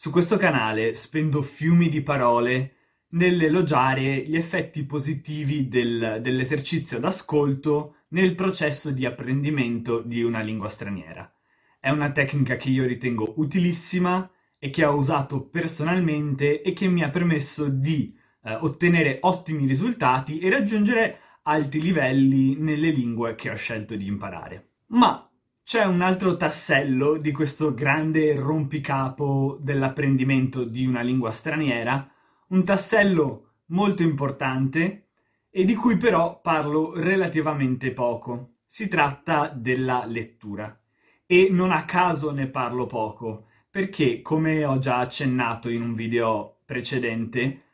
Su questo canale spendo fiumi di parole nell'elogiare gli effetti positivi del, dell'esercizio d'ascolto nel processo di apprendimento di una lingua straniera. È una tecnica che io ritengo utilissima e che ho usato personalmente e che mi ha permesso di eh, ottenere ottimi risultati e raggiungere alti livelli nelle lingue che ho scelto di imparare. Ma c'è un altro tassello di questo grande rompicapo dell'apprendimento di una lingua straniera, un tassello molto importante e di cui però parlo relativamente poco. Si tratta della lettura. E non a caso ne parlo poco, perché, come ho già accennato in un video precedente,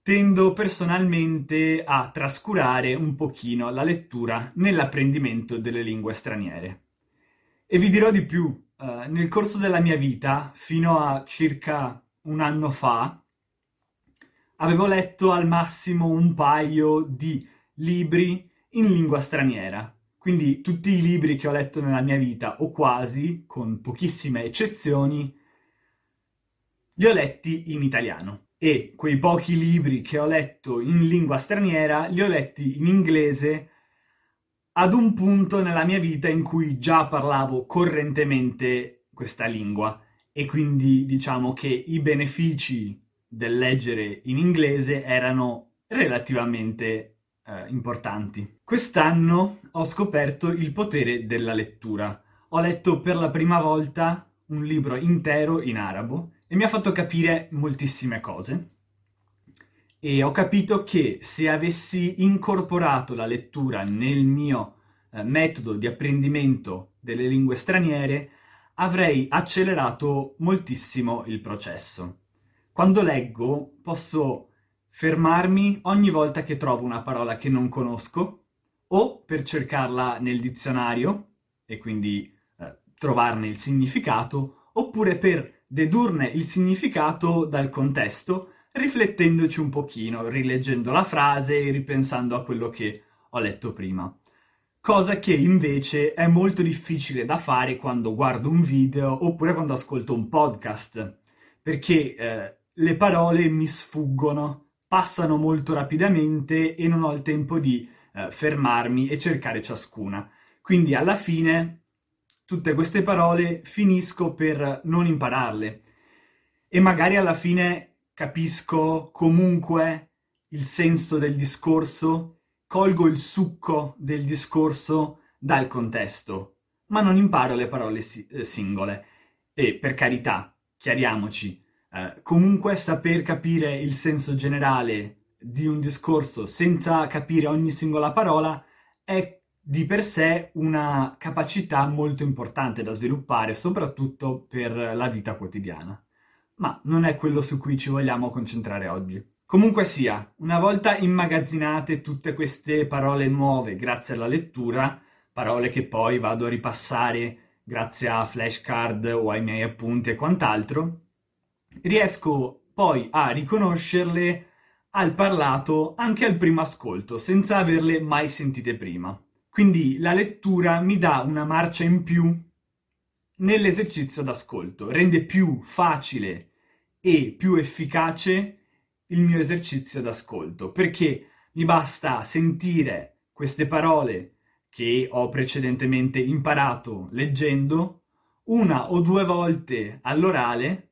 tendo personalmente a trascurare un pochino la lettura nell'apprendimento delle lingue straniere. E vi dirò di più, uh, nel corso della mia vita, fino a circa un anno fa, avevo letto al massimo un paio di libri in lingua straniera. Quindi tutti i libri che ho letto nella mia vita, o quasi, con pochissime eccezioni, li ho letti in italiano. E quei pochi libri che ho letto in lingua straniera li ho letti in inglese ad un punto nella mia vita in cui già parlavo correntemente questa lingua e quindi diciamo che i benefici del leggere in inglese erano relativamente eh, importanti. Quest'anno ho scoperto il potere della lettura. Ho letto per la prima volta un libro intero in arabo e mi ha fatto capire moltissime cose. E ho capito che se avessi incorporato la lettura nel mio eh, metodo di apprendimento delle lingue straniere, avrei accelerato moltissimo il processo. Quando leggo posso fermarmi ogni volta che trovo una parola che non conosco o per cercarla nel dizionario e quindi eh, trovarne il significato oppure per dedurne il significato dal contesto riflettendoci un pochino, rileggendo la frase e ripensando a quello che ho letto prima cosa che invece è molto difficile da fare quando guardo un video oppure quando ascolto un podcast, perché eh, le parole mi sfuggono, passano molto rapidamente e non ho il tempo di eh, fermarmi e cercare ciascuna. Quindi alla fine tutte queste parole finisco per non impararle e magari alla fine capisco comunque il senso del discorso colgo il succo del discorso dal contesto, ma non imparo le parole si- eh, singole. E per carità, chiariamoci, eh, comunque saper capire il senso generale di un discorso senza capire ogni singola parola è di per sé una capacità molto importante da sviluppare, soprattutto per la vita quotidiana. Ma non è quello su cui ci vogliamo concentrare oggi. Comunque sia, una volta immagazzinate tutte queste parole nuove grazie alla lettura, parole che poi vado a ripassare grazie a flashcard o ai miei appunti e quant'altro, riesco poi a riconoscerle al parlato anche al primo ascolto, senza averle mai sentite prima. Quindi la lettura mi dà una marcia in più nell'esercizio d'ascolto, rende più facile e più efficace il mio esercizio d'ascolto, perché mi basta sentire queste parole che ho precedentemente imparato leggendo una o due volte all'orale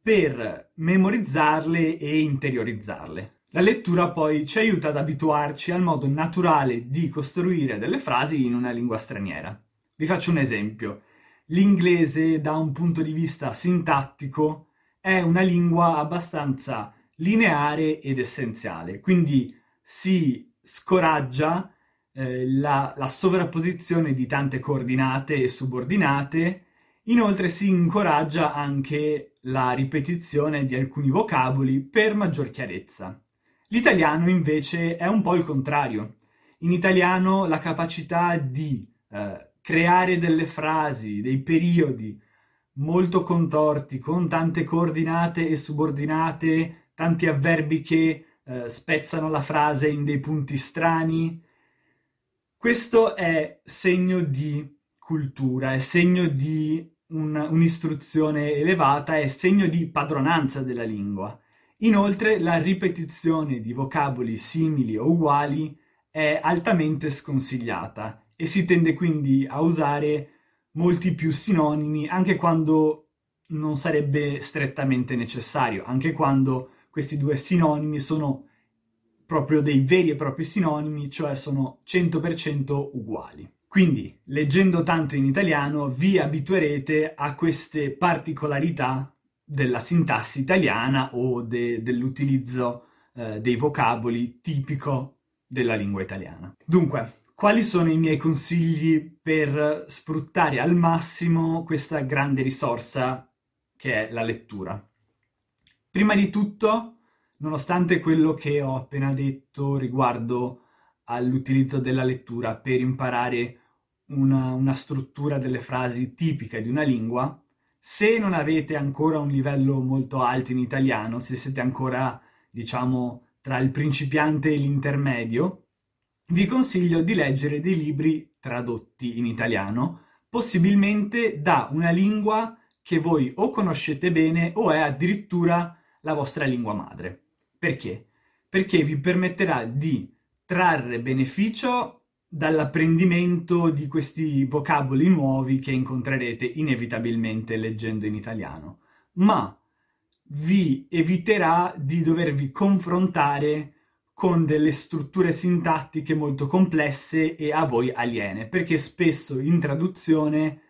per memorizzarle e interiorizzarle. La lettura poi ci aiuta ad abituarci al modo naturale di costruire delle frasi in una lingua straniera. Vi faccio un esempio. L'inglese da un punto di vista sintattico è una lingua abbastanza lineare ed essenziale, quindi si scoraggia eh, la, la sovrapposizione di tante coordinate e subordinate, inoltre si incoraggia anche la ripetizione di alcuni vocaboli per maggior chiarezza. L'italiano invece è un po' il contrario. In italiano la capacità di eh, creare delle frasi, dei periodi molto contorti, con tante coordinate e subordinate tanti avverbi che eh, spezzano la frase in dei punti strani. Questo è segno di cultura, è segno di un, un'istruzione elevata è segno di padronanza della lingua. Inoltre la ripetizione di vocaboli simili o uguali è altamente sconsigliata e si tende quindi a usare molti più sinonimi anche quando non sarebbe strettamente necessario, anche quando questi due sinonimi sono proprio dei veri e propri sinonimi, cioè sono 100% uguali. Quindi, leggendo tanto in italiano, vi abituerete a queste particolarità della sintassi italiana o de- dell'utilizzo eh, dei vocaboli tipico della lingua italiana. Dunque, quali sono i miei consigli per sfruttare al massimo questa grande risorsa che è la lettura? Prima di tutto, nonostante quello che ho appena detto riguardo all'utilizzo della lettura per imparare una, una struttura delle frasi tipica di una lingua, se non avete ancora un livello molto alto in italiano, se siete ancora, diciamo, tra il principiante e l'intermedio, vi consiglio di leggere dei libri tradotti in italiano, possibilmente da una lingua che voi o conoscete bene o è addirittura la vostra lingua madre. Perché? Perché vi permetterà di trarre beneficio dall'apprendimento di questi vocaboli nuovi che incontrerete inevitabilmente leggendo in italiano, ma vi eviterà di dovervi confrontare con delle strutture sintattiche molto complesse e a voi aliene, perché spesso in traduzione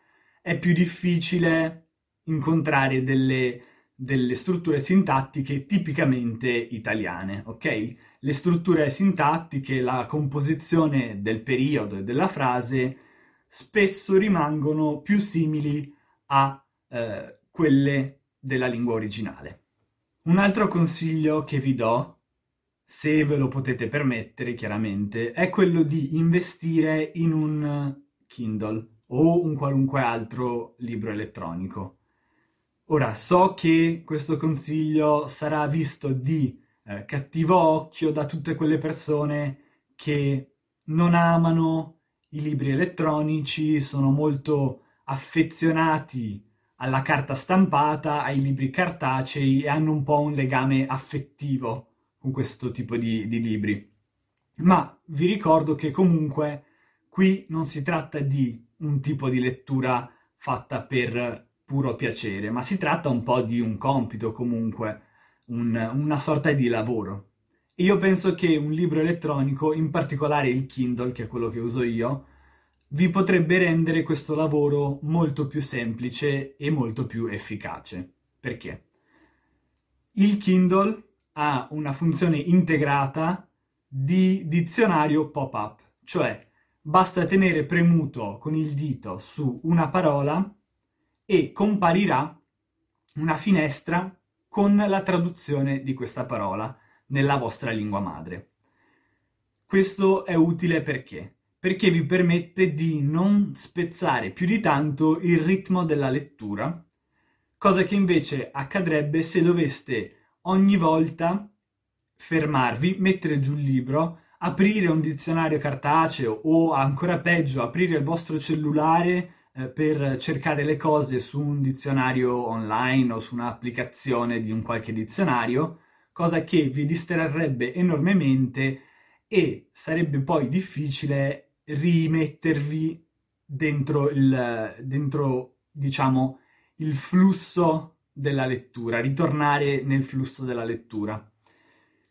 è più difficile incontrare delle delle strutture sintattiche tipicamente italiane, ok? Le strutture sintattiche, la composizione del periodo e della frase spesso rimangono più simili a eh, quelle della lingua originale. Un altro consiglio che vi do, se ve lo potete permettere chiaramente, è quello di investire in un Kindle o un qualunque altro libro elettronico. Ora, so che questo consiglio sarà visto di eh, cattivo occhio da tutte quelle persone che non amano i libri elettronici, sono molto affezionati alla carta stampata, ai libri cartacei e hanno un po' un legame affettivo con questo tipo di, di libri. Ma vi ricordo che comunque qui non si tratta di un tipo di lettura fatta per puro piacere, ma si tratta un po' di un compito comunque, un, una sorta di lavoro. Io penso che un libro elettronico, in particolare il Kindle, che è quello che uso io, vi potrebbe rendere questo lavoro molto più semplice e molto più efficace. Perché? Il Kindle ha una funzione integrata di dizionario pop-up, cioè basta tenere premuto con il dito su una parola e comparirà una finestra con la traduzione di questa parola nella vostra lingua madre. Questo è utile perché? Perché vi permette di non spezzare più di tanto il ritmo della lettura, cosa che invece accadrebbe se doveste ogni volta fermarvi, mettere giù il libro, aprire un dizionario cartaceo o ancora peggio aprire il vostro cellulare eh, per cercare le cose su un dizionario online o su un'applicazione di un qualche dizionario, cosa che vi distrarrebbe enormemente e sarebbe poi difficile rimettervi dentro il, dentro, diciamo, il flusso della lettura, ritornare nel flusso della lettura.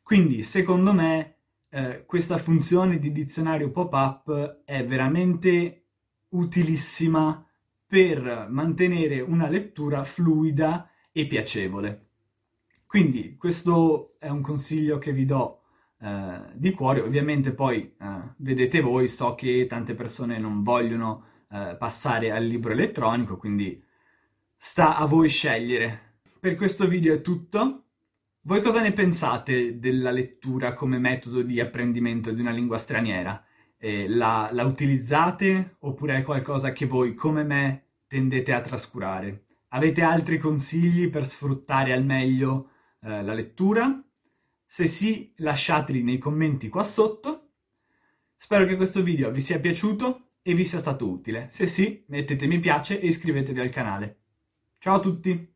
Quindi, secondo me, eh, questa funzione di dizionario pop-up è veramente utilissima per mantenere una lettura fluida e piacevole. Quindi questo è un consiglio che vi do eh, di cuore, ovviamente poi eh, vedete voi, so che tante persone non vogliono eh, passare al libro elettronico, quindi sta a voi scegliere. Per questo video è tutto. Voi cosa ne pensate della lettura come metodo di apprendimento di una lingua straniera? eh, la, la utilizzate oppure è qualcosa che voi, come me, tendete a trascurare? Avete altri consigli per sfruttare al meglio eh, la lettura? Se sì, lasciateli nei commenti qua sotto. Spero che questo video vi sia piaciuto e vi sia stato utile. Se sì, mettete mi piace e iscrivetevi al canale. Ciao a tutti!